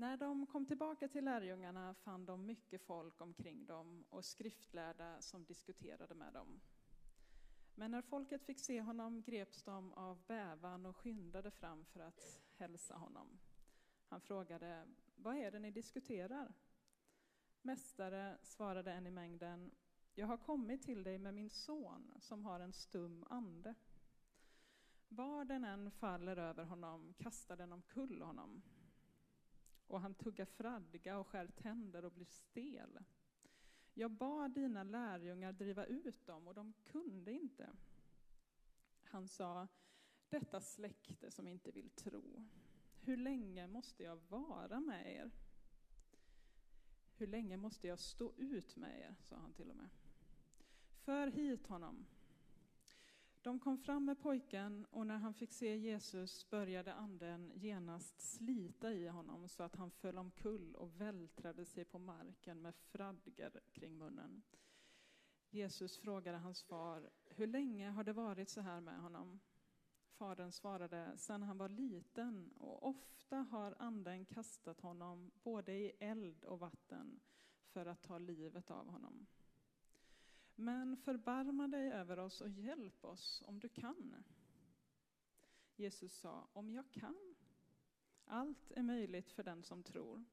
När de kom tillbaka till lärjungarna fann de mycket folk omkring dem och skriftlärda som diskuterade med dem. Men när folket fick se honom greps de av bävan och skyndade fram för att hälsa honom. Han frågade, vad är det ni diskuterar? Mästare, svarade en i mängden, jag har kommit till dig med min son som har en stum ande. Var den än faller över honom kastar den omkull honom. Och han tuggar fradga och skär tänder och blir stel. Jag bad dina lärjungar driva ut dem och de kunde inte. Han sa, detta släkte som inte vill tro. Hur länge måste jag vara med er? Hur länge måste jag stå ut med er? sa han till och med. För hit honom. De kom fram med pojken och när han fick se Jesus började anden genast slita i honom så att han föll omkull och vältrade sig på marken med fradgar kring munnen. Jesus frågade hans far, hur länge har det varit så här med honom? Fadern svarade, sedan han var liten och ofta har anden kastat honom både i eld och vatten för att ta livet av honom. Men förbarma dig över oss och hjälp oss om du kan. Jesus sa, om jag kan. Allt är möjligt för den som tror.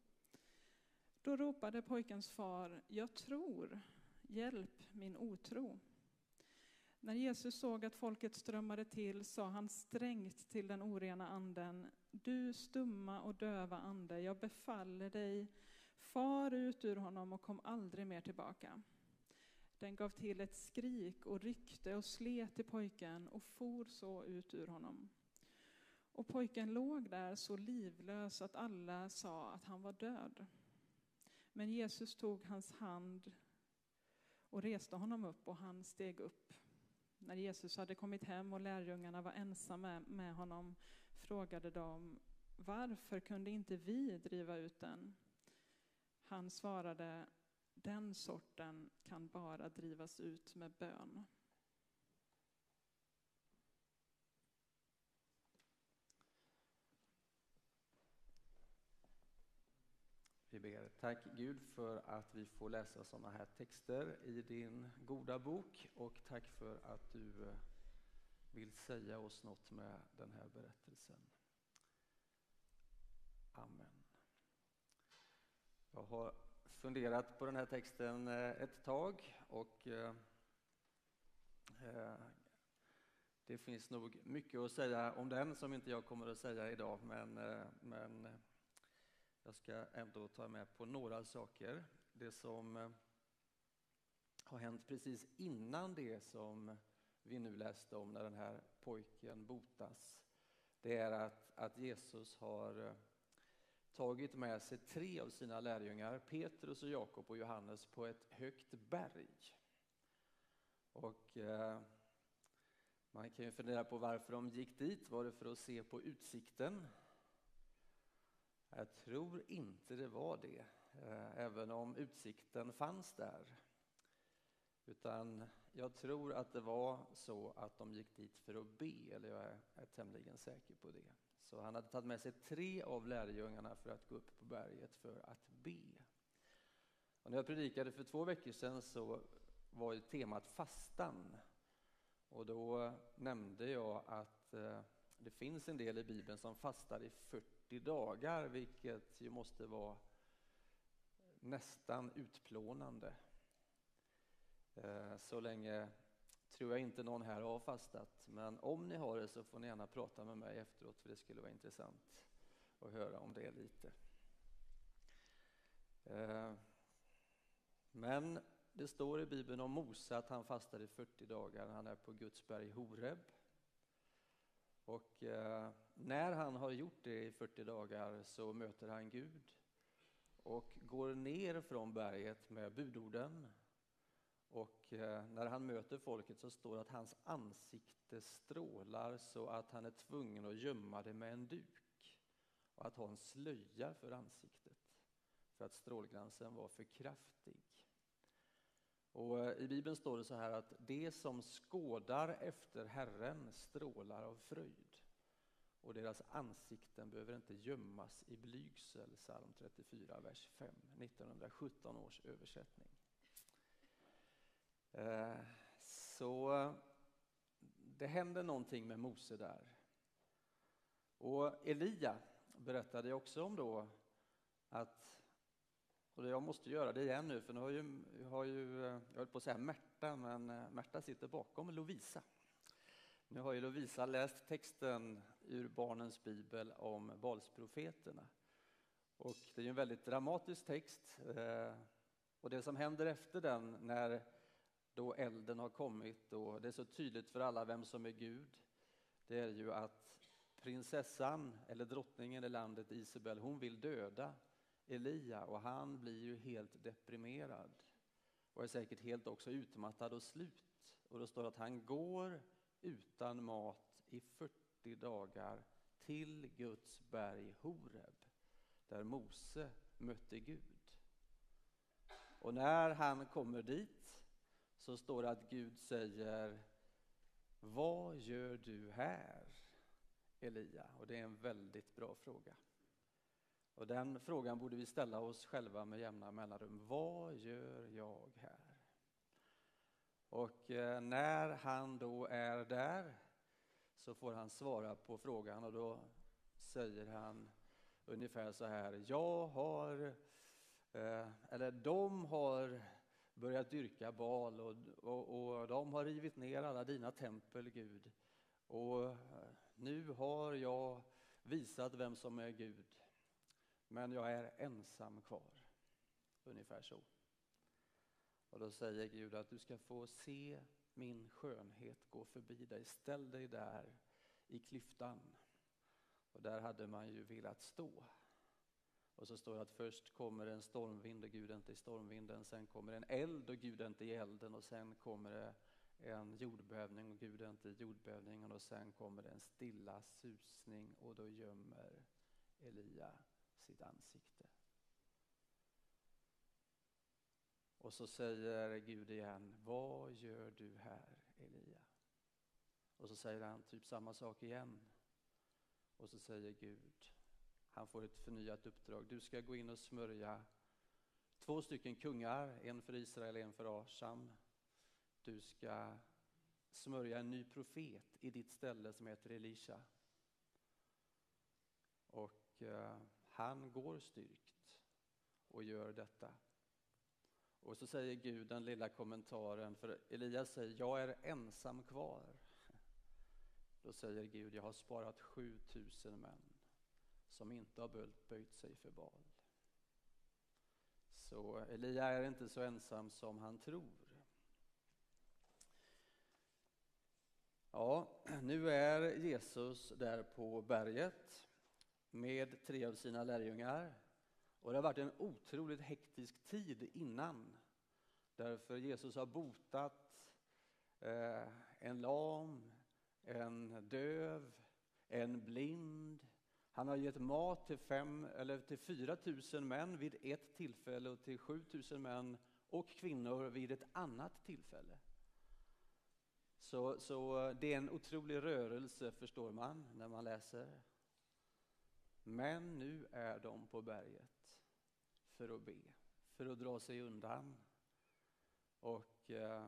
Då ropade pojkens far, jag tror, hjälp min otro. När Jesus såg att folket strömmade till sa han strängt till den orena anden, du stumma och döva ande, jag befaller dig, far ut ur honom och kom aldrig mer tillbaka. Den gav till ett skrik och ryckte och slet i pojken och for så ut ur honom. Och pojken låg där så livlös att alla sa att han var död. Men Jesus tog hans hand och reste honom upp och han steg upp. När Jesus hade kommit hem och lärjungarna var ensamma med honom frågade de varför kunde inte vi driva ut den? Han svarade den sorten kan bara drivas ut med bön. Vi ber. Tack Gud för att vi får läsa sådana här texter i din goda bok och tack för att du eh, vill säga oss något med den här berättelsen. Amen. Jag har funderat på den här texten eh, ett tag och eh, eh, det finns nog mycket att säga om den som inte jag kommer att säga idag men, men jag ska ändå ta med på några saker. Det som har hänt precis innan det som vi nu läste om när den här pojken botas. Det är att, att Jesus har eh, tagit med sig tre av sina lärjungar, Petrus, och Jakob och Johannes, på ett högt berg. Och eh, man kan ju fundera på varför de gick dit. Var det för att se på utsikten? Jag tror inte det var det, eh, även om utsikten fanns där. Utan jag tror att det var så att de gick dit för att be, eller jag är tämligen säker på det. Så han hade tagit med sig tre av lärjungarna för att gå upp på berget för att be. Och när jag predikade för två veckor sedan så var ju temat fastan. Och då nämnde jag att eh, det finns en del i Bibeln som fastar i 40 dagar, vilket ju måste vara nästan utplånande. Eh, så länge tror jag inte någon här har fastat, men om ni har det så får ni gärna prata med mig efteråt, för det skulle vara intressant att höra om det lite. Eh, men det står i Bibeln om Mose att han fastade i 40 dagar. Han är på Guds berg Horeb. Och eh, när han har gjort det i 40 dagar så möter han Gud och går ner från berget med budorden. Och eh, när han möter folket så står det att hans ansikte strålar så att han är tvungen att gömma det med en duk och att ha en slöja för ansiktet för att strålglansen var för kraftig. Och eh, I Bibeln står det så här att det som skådar efter Herren strålar av fröjd. Och deras ansikten behöver inte gömmas i blygsel, psalm 34, vers 5, 1917 års översättning. Eh, så det händer någonting med Mose där. Och Elia berättade också om då att, och jag måste göra det igen nu för nu har ju, har ju, eh, jag höll på att säga Märta, men eh, Märta sitter bakom Lovisa. Nu har ju Lovisa läst texten ur barnens bibel om Valsprofeterna. Och det är ju en väldigt dramatisk text. Och det som händer efter den, när då elden har kommit och det är så tydligt för alla vem som är Gud, det är ju att prinsessan, eller drottningen i landet Isabel, hon vill döda Elia och han blir ju helt deprimerad och är säkert helt också utmattad och slut. Och då står det att han går utan mat i 40 dagar till Guds berg Horeb, där Mose mötte Gud. Och när han kommer dit så står det att Gud säger Vad gör du här, Elia? Och det är en väldigt bra fråga. Och den frågan borde vi ställa oss själva med jämna mellanrum. Vad gör jag här? Och eh, när han då är där så får han svara på frågan och då säger han ungefär så här. Jag har, eh, eller de har börjat dyrka bal och, och, och de har rivit ner alla dina tempel, Gud. Och eh, nu har jag visat vem som är Gud, men jag är ensam kvar. Ungefär så. Och då säger Gud att du ska få se min skönhet gå förbi dig. Ställ dig där i klyftan. Och där hade man ju velat stå. Och så står det att först kommer en stormvind och Gud är inte i stormvinden. Sen kommer en eld och Gud är inte i elden. Och sen kommer det en jordbävning och Gud är inte i jordbävningen. Och sen kommer det en stilla susning och då gömmer Elia sitt ansikte. Och så säger Gud igen, vad gör du här Elia? Och så säger han typ samma sak igen. Och så säger Gud, han får ett förnyat uppdrag. Du ska gå in och smörja två stycken kungar, en för Israel, och en för Asam. Du ska smörja en ny profet i ditt ställe som heter Elisha. Och eh, han går styrkt och gör detta. Och så säger Gud den lilla kommentaren, för Elias säger jag är ensam kvar. Då säger Gud, jag har sparat 7000 män som inte har böjt sig för Baal. Så Elia är inte så ensam som han tror. Ja, nu är Jesus där på berget med tre av sina lärjungar. Och det har varit en otroligt hektisk tid innan. Därför Jesus har botat eh, en lam, en döv, en blind. Han har gett mat till, fem, eller till 4 000 män vid ett tillfälle och till 7 000 män och kvinnor vid ett annat tillfälle. Så, så det är en otrolig rörelse, förstår man, när man läser. Men nu är de på berget för att be, för att dra sig undan. Och eh,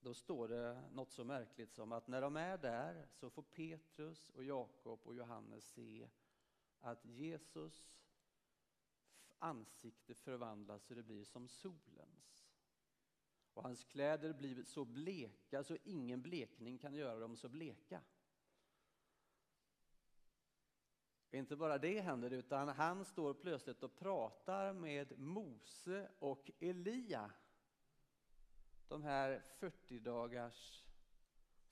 då står det något så märkligt som att när de är där så får Petrus och Jakob och Johannes se att Jesus ansikte förvandlas så det blir som solens. Och hans kläder blir så bleka så ingen blekning kan göra dem så bleka. Inte bara det händer, utan han står plötsligt och pratar med Mose och Elia. De här 40 dagars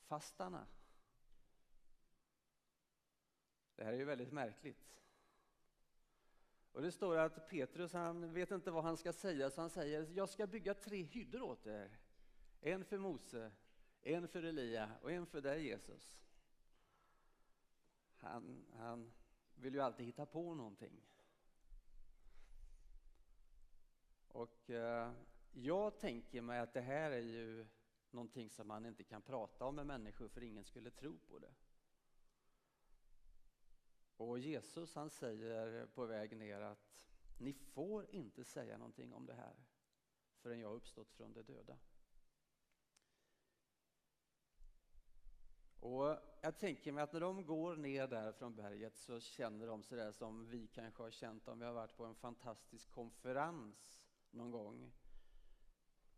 fastarna. Det här är ju väldigt märkligt. Och det står att Petrus han vet inte vad han ska säga så han säger jag ska bygga tre hyddor åt er. En för Mose, en för Elia och en för dig Jesus. Han, han vill ju alltid hitta på någonting. Och eh, jag tänker mig att det här är ju någonting som man inte kan prata om med människor för ingen skulle tro på det. Och Jesus han säger på väg ner att ni får inte säga någonting om det här förrän jag har uppstått från de döda. Och jag tänker mig att när de går ner där från berget så känner de sig där som vi kanske har känt om vi har varit på en fantastisk konferens någon gång.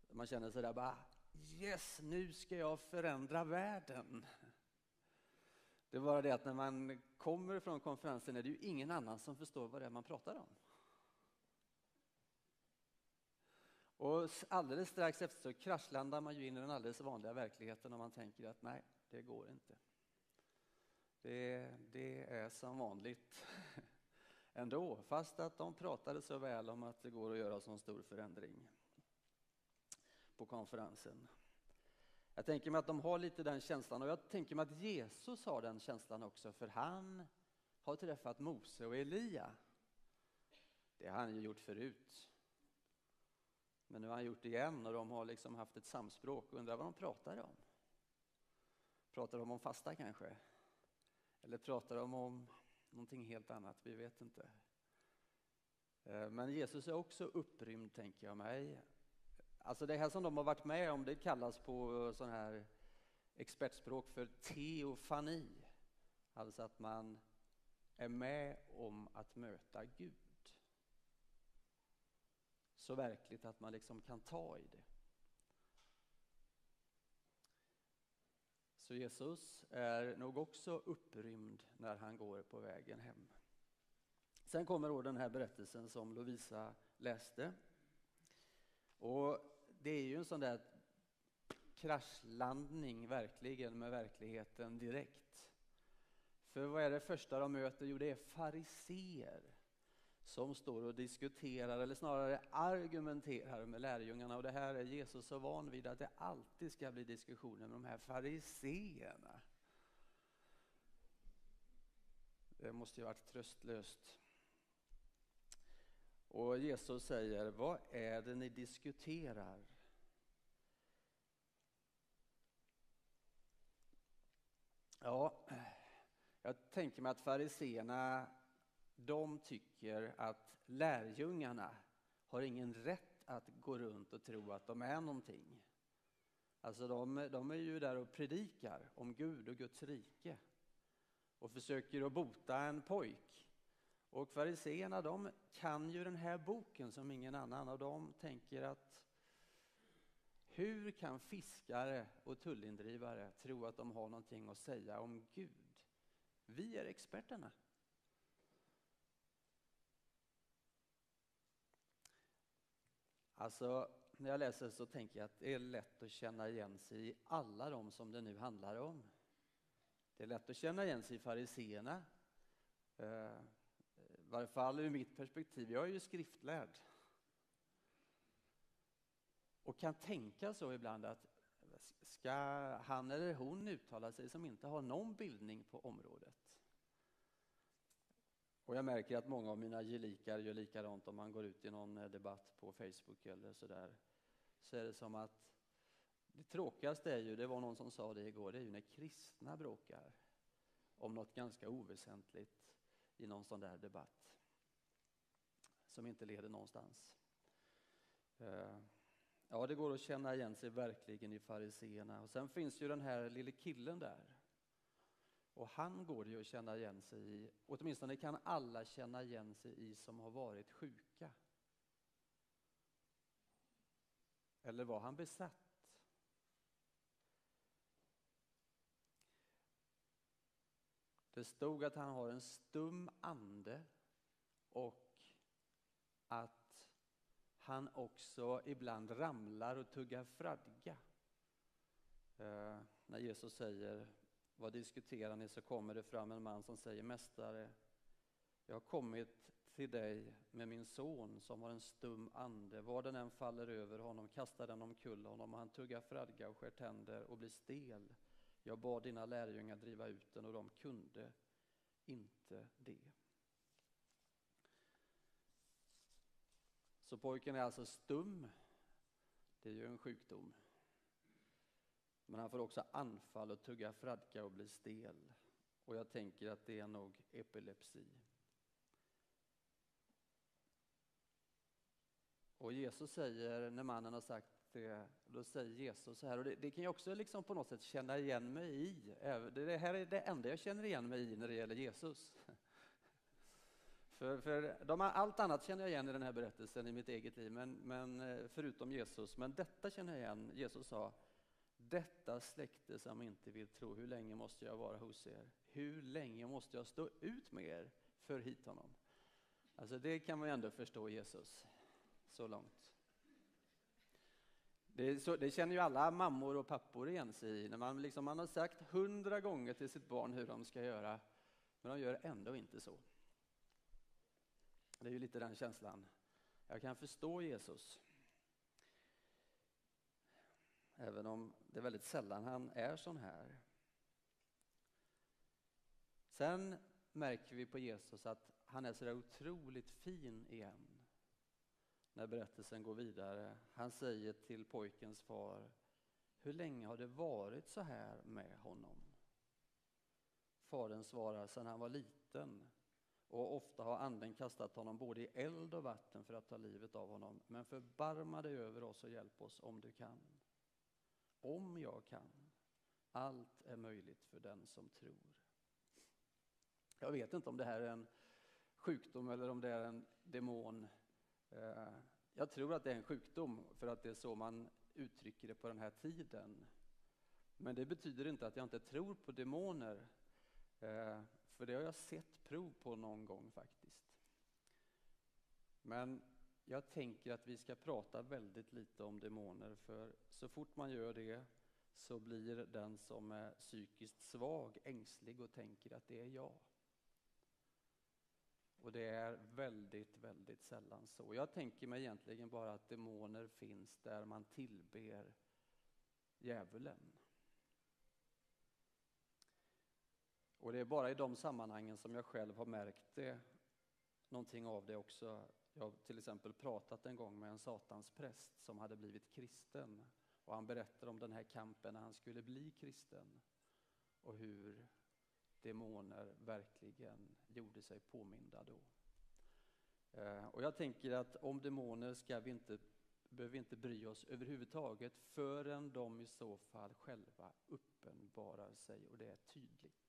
Man känner sig där bara ah, Yes, nu ska jag förändra världen. Det är bara det att när man kommer från konferensen är det ju ingen annan som förstår vad det är man pratar om. Och alldeles strax efter så kraschlandar man ju in i den alldeles vanliga verkligheten och man tänker att nej, det går inte. Det, det är som vanligt ändå, fast att de pratade så väl om att det går att göra så stor förändring på konferensen. Jag tänker mig att de har lite den känslan och jag tänker mig att Jesus har den känslan också för han har träffat Mose och Elia. Det har han ju gjort förut. Men nu har han gjort det igen och de har liksom haft ett samspråk och undrar vad de pratar om. Pratar de om fasta kanske? Eller pratar de om någonting helt annat? Vi vet inte. Eh, men Jesus är också upprymd, tänker jag mig. Alltså det här som de har varit med om, det kallas på eh, sån här expertspråk för teofani. Alltså att man är med om att möta Gud. Så verkligt att man liksom kan ta i det. Så Jesus är nog också upprymd när han går på vägen hem. Sen kommer då den här berättelsen som Lovisa läste. Och det är ju en sån där kraschlandning verkligen med verkligheten direkt. För vad är det första de möter? Jo, det är fariser som står och diskuterar, eller snarare argumenterar med lärjungarna. Och det här är Jesus så van vid, att det alltid ska bli diskussioner med de här fariseerna. Det måste ju varit tröstlöst. Och Jesus säger, vad är det ni diskuterar? Ja, jag tänker mig att fariseerna de tycker att lärjungarna har ingen rätt att gå runt och tro att de är någonting. Alltså de, de är ju där och predikar om Gud och Guds rike och försöker att bota en pojk. Och fariseerna de kan ju den här boken som ingen annan och de tänker att hur kan fiskare och tullindrivare tro att de har någonting att säga om Gud? Vi är experterna. Alltså, när jag läser så tänker jag att det är lätt att känna igen sig i alla de som det nu handlar om. Det är lätt att känna igen sig i fariseerna. Eh, I varje fall ur mitt perspektiv, jag är ju skriftlärd. Och kan tänka så ibland att ska han eller hon uttala sig som inte har någon bildning på området? Och jag märker att många av mina gelikar gör likadant om man går ut i någon eh, debatt på Facebook eller sådär. Så är det som att det tråkigaste är ju, det var någon som sa det igår, det är ju när kristna bråkar om något ganska oväsentligt i någon sån där debatt som inte leder någonstans. Eh, Ja, det går att känna igen sig verkligen i fariseerna. Och sen finns ju den här lille killen där och han går det ju att känna igen sig i, åtminstone kan alla känna igen sig i som har varit sjuka. Eller var han besatt? Det stod att han har en stum ande och att han också ibland ramlar och tuggar fradga. Eh, när Jesus säger vad diskuterar ni? Så kommer det fram en man som säger Mästare, jag har kommit till dig med min son som har en stum ande. Var den än faller över honom kastar den omkull honom och han tuggar fradga och skär tänder och blir stel. Jag bad dina lärjungar driva ut den och de kunde inte det. Så pojken är alltså stum. Det är ju en sjukdom. Men han får också anfall och tugga fradka och bli stel. Och jag tänker att det är nog epilepsi. Och Jesus säger, när mannen har sagt det, då säger Jesus så här, och det, det kan jag också liksom på något sätt känna igen mig i. Det här är det enda jag känner igen mig i när det gäller Jesus. För, för de, allt annat känner jag igen i den här berättelsen i mitt eget liv, men, men eh, förutom Jesus. Men detta känner jag igen. Jesus sa, detta släkte som inte vill tro, hur länge måste jag vara hos er? Hur länge måste jag stå ut med er? För hit honom. Alltså det kan man ju ändå förstå Jesus, så långt. Det, så, det, känner ju alla mammor och pappor igen sig i. När man, liksom, man har sagt hundra gånger till sitt barn hur de ska göra, men de gör ändå inte så. Det är ju lite den känslan. Jag kan förstå Jesus. Även om det är väldigt sällan han är sån här. Sen märker vi på Jesus att han är så där otroligt fin igen. När berättelsen går vidare. Han säger till pojkens far, hur länge har det varit så här med honom? Fadern svarar, sedan han var liten. Och ofta har anden kastat honom både i eld och vatten för att ta livet av honom. Men förbarma dig över oss och hjälp oss om du kan. Om jag kan. Allt är möjligt för den som tror. Jag vet inte om det här är en sjukdom eller om det är en demon. Eh, jag tror att det är en sjukdom för att det är så man uttrycker det på den här tiden. Men det betyder inte att jag inte tror på demoner. Eh, för det har jag sett prov på någon gång faktiskt. Men jag tänker att vi ska prata väldigt lite om demoner, för så fort man gör det så blir den som är psykiskt svag ängslig och tänker att det är jag. Och det är väldigt, väldigt sällan så. Jag tänker mig egentligen bara att demoner finns där man tillber djävulen. Och det är bara i de sammanhangen som jag själv har märkt det, någonting av det också. Jag har till exempel pratat en gång med en satanspräst som hade blivit kristen. Och han berättade om den här kampen när han skulle bli kristen. Och hur demoner verkligen gjorde sig påminda då. Eh, och jag tänker att om demoner ska vi inte, behöver vi inte bry oss överhuvudtaget förrän de i så fall själva uppenbarar sig och det är tydligt.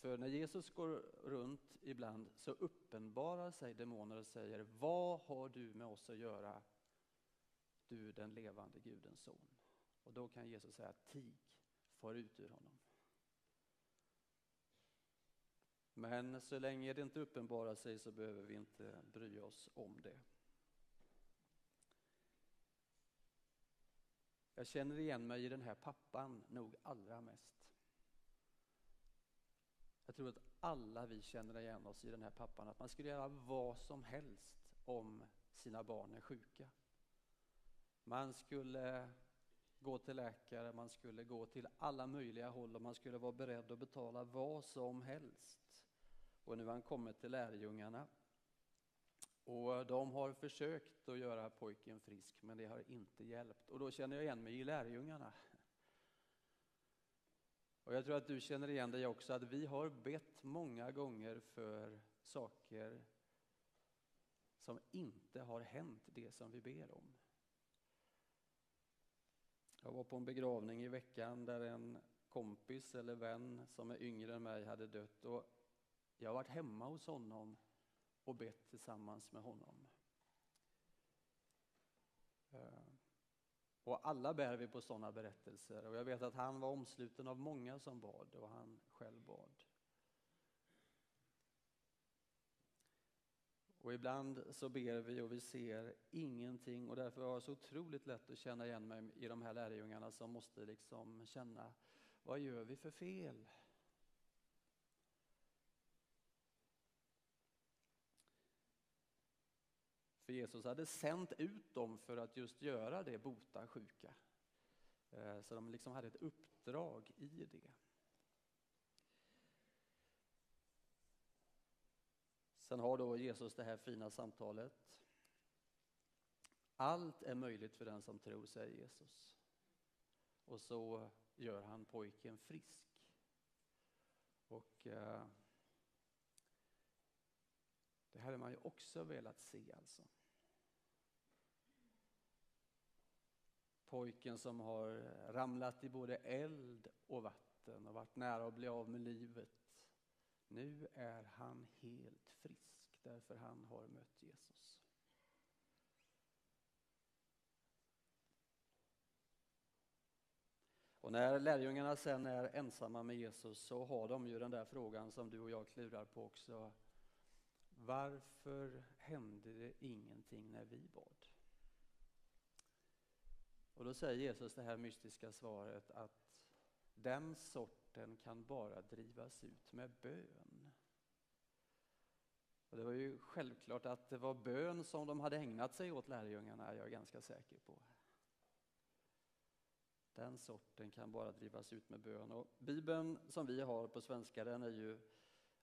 För när Jesus går runt ibland så uppenbarar sig demoner och säger Vad har du med oss att göra, du den levande Gudens son? Och då kan Jesus säga Tig, far ut ur honom. Men så länge det inte uppenbarar sig så behöver vi inte bry oss om det. Jag känner igen mig i den här pappan nog allra mest. Jag tror att alla vi känner igen oss i den här pappan, att man skulle göra vad som helst om sina barn är sjuka. Man skulle gå till läkare, man skulle gå till alla möjliga håll och man skulle vara beredd att betala vad som helst. Och nu har han kommit till lärjungarna. Och de har försökt att göra pojken frisk, men det har inte hjälpt. Och då känner jag igen mig i lärjungarna. Och jag tror att du känner igen dig också, att vi har bett många gånger för saker som inte har hänt det som vi ber om. Jag var på en begravning i veckan där en kompis eller vän som är yngre än mig hade dött och jag har varit hemma hos honom och bett tillsammans med honom. Och alla bär vi på sådana berättelser. Och jag vet att han var omsluten av många som bad och han själv bad. Och ibland så ber vi och vi ser ingenting och därför har jag så otroligt lätt att känna igen mig i de här lärjungarna som måste liksom känna, vad gör vi för fel? För Jesus hade sänt ut dem för att just göra det, bota sjuka. Eh, så de liksom hade ett uppdrag i det. Sen har då Jesus det här fina samtalet. Allt är möjligt för den som tror, säger Jesus. Och så gör han pojken frisk. Och eh, det hade man ju också velat se alltså. Pojken som har ramlat i både eld och vatten och varit nära att bli av med livet. Nu är han helt frisk därför han har mött Jesus. Och när lärjungarna sen är ensamma med Jesus så har de ju den där frågan som du och jag klurar på också. Varför hände det ingenting när vi bad? Och då säger Jesus det här mystiska svaret att den sorten kan bara drivas ut med bön. Och det var ju självklart att det var bön som de hade ägnat sig åt lärjungarna, jag är jag ganska säker på. Den sorten kan bara drivas ut med bön. Och Bibeln som vi har på svenska den är ju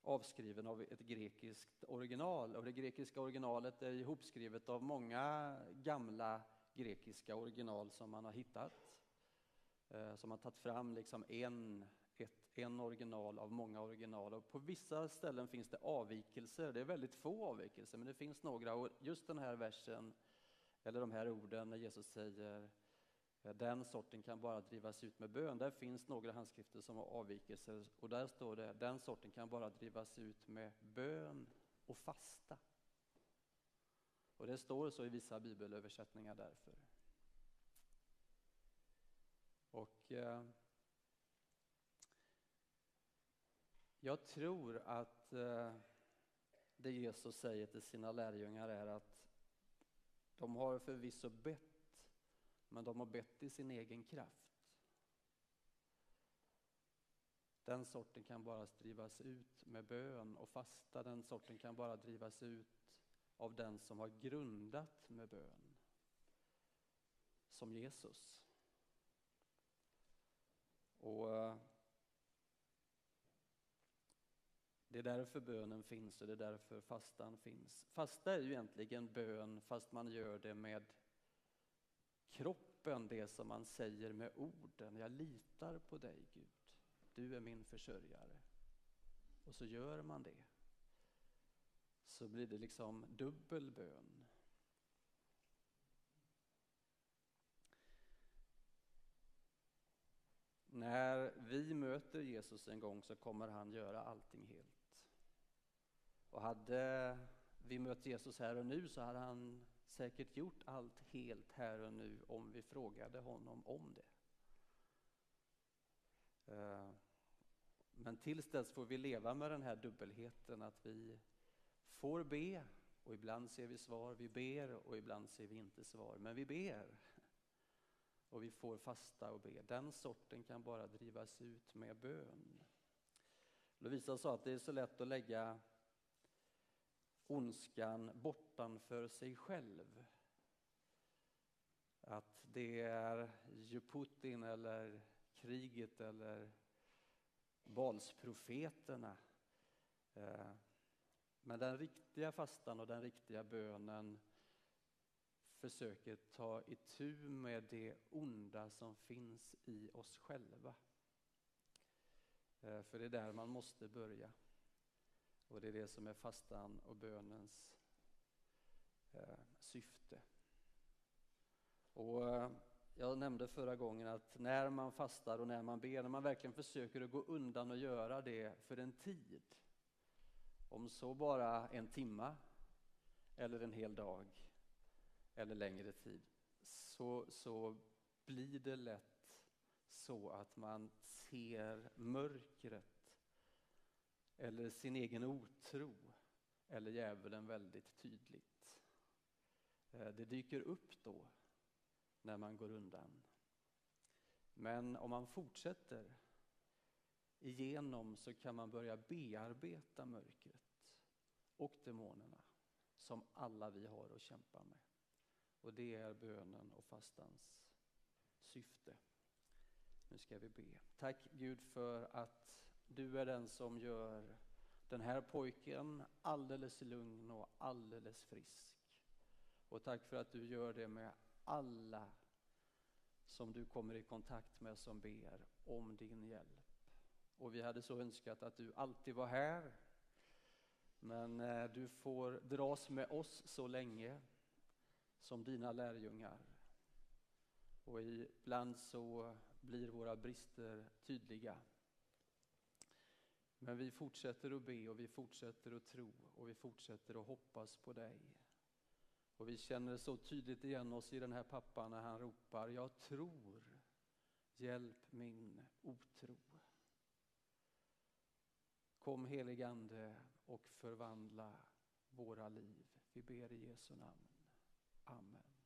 avskriven av ett grekiskt original. Och det grekiska originalet är ihopskrivet av många gamla grekiska original som man har hittat. Eh, som har tagit fram liksom en, ett, en original av många original. Och på vissa ställen finns det avvikelser. Det är väldigt få avvikelser, men det finns några. Och just den här versen, eller de här orden när Jesus säger eh, den sorten kan bara drivas ut med bön. Där finns några handskrifter som har avvikelser och där står det den sorten kan bara drivas ut med bön och fasta. Och det står så i vissa bibelöversättningar därför. Och eh, jag tror att eh, det Jesus säger till sina lärjungar är att de har förvisso bett men de har bett i sin egen kraft. Den sorten kan bara drivas ut med bön och fasta. Den sorten kan bara drivas ut av den som har grundat med bön. Som Jesus. Och eh, Det är därför bönen finns och det är därför fastan finns. Fasta är ju egentligen bön fast man gör det med kroppen det som man säger med orden. Jag litar på dig Gud. Du är min försörjare. Och så gör man det. Så blir det liksom dubbel bön. När vi möter Jesus en gång så kommer han göra allting helt. Och hade vi mött Jesus här och nu så hade han säkert gjort allt helt här och nu om vi frågade honom om det. Eh, men tills dess får vi leva med den här dubbelheten att vi får be och ibland ser vi svar, vi ber och ibland ser vi inte svar, men vi ber. Och vi får fasta och be. Den sorten kan bara drivas ut med bön. Lovisa sa att det är så lätt att lägga ondskan bortanför sig själv. Att det är ju Putin eller kriget eller Balsprofeterna. Eh, men den riktiga fastan och den riktiga bönen försöker ta itu med det onda som finns i oss själva. Eh, för det är där man måste börja. Och det är det som är fastan och bönens eh, syfte. Och eh, jag nämnde förra gången att när man fastar och när man ber, när man verkligen försöker att gå undan och göra det för en tid, om så bara en timma eller en hel dag eller längre tid, så, så blir det lätt så att man ser mörkret eller sin egen otro eller djävulen väldigt tydligt. Eh, det dyker upp då när man går undan. Men om man fortsätter igenom så kan man börja bearbeta mörkret och demonerna som alla vi har att kämpa med. Och det är bönen och fastans syfte. Nu ska vi be. Tack Gud för att du är den som gör den här pojken alldeles lugn och alldeles frisk. Och tack för att du gör det med alla som du kommer i kontakt med som ber om din hjälp. Och vi hade så önskat att du alltid var här. Men eh, du får dras med oss så länge som dina lärjungar. Och ibland så blir våra brister tydliga. Men vi fortsätter att be och vi fortsätter att tro och vi fortsätter att hoppas på dig. Och vi känner så tydligt igen oss i den här pappan när han ropar, jag tror, hjälp min otro. Kom heligande och förvandla våra liv. Vi ber i Jesu namn. Amen.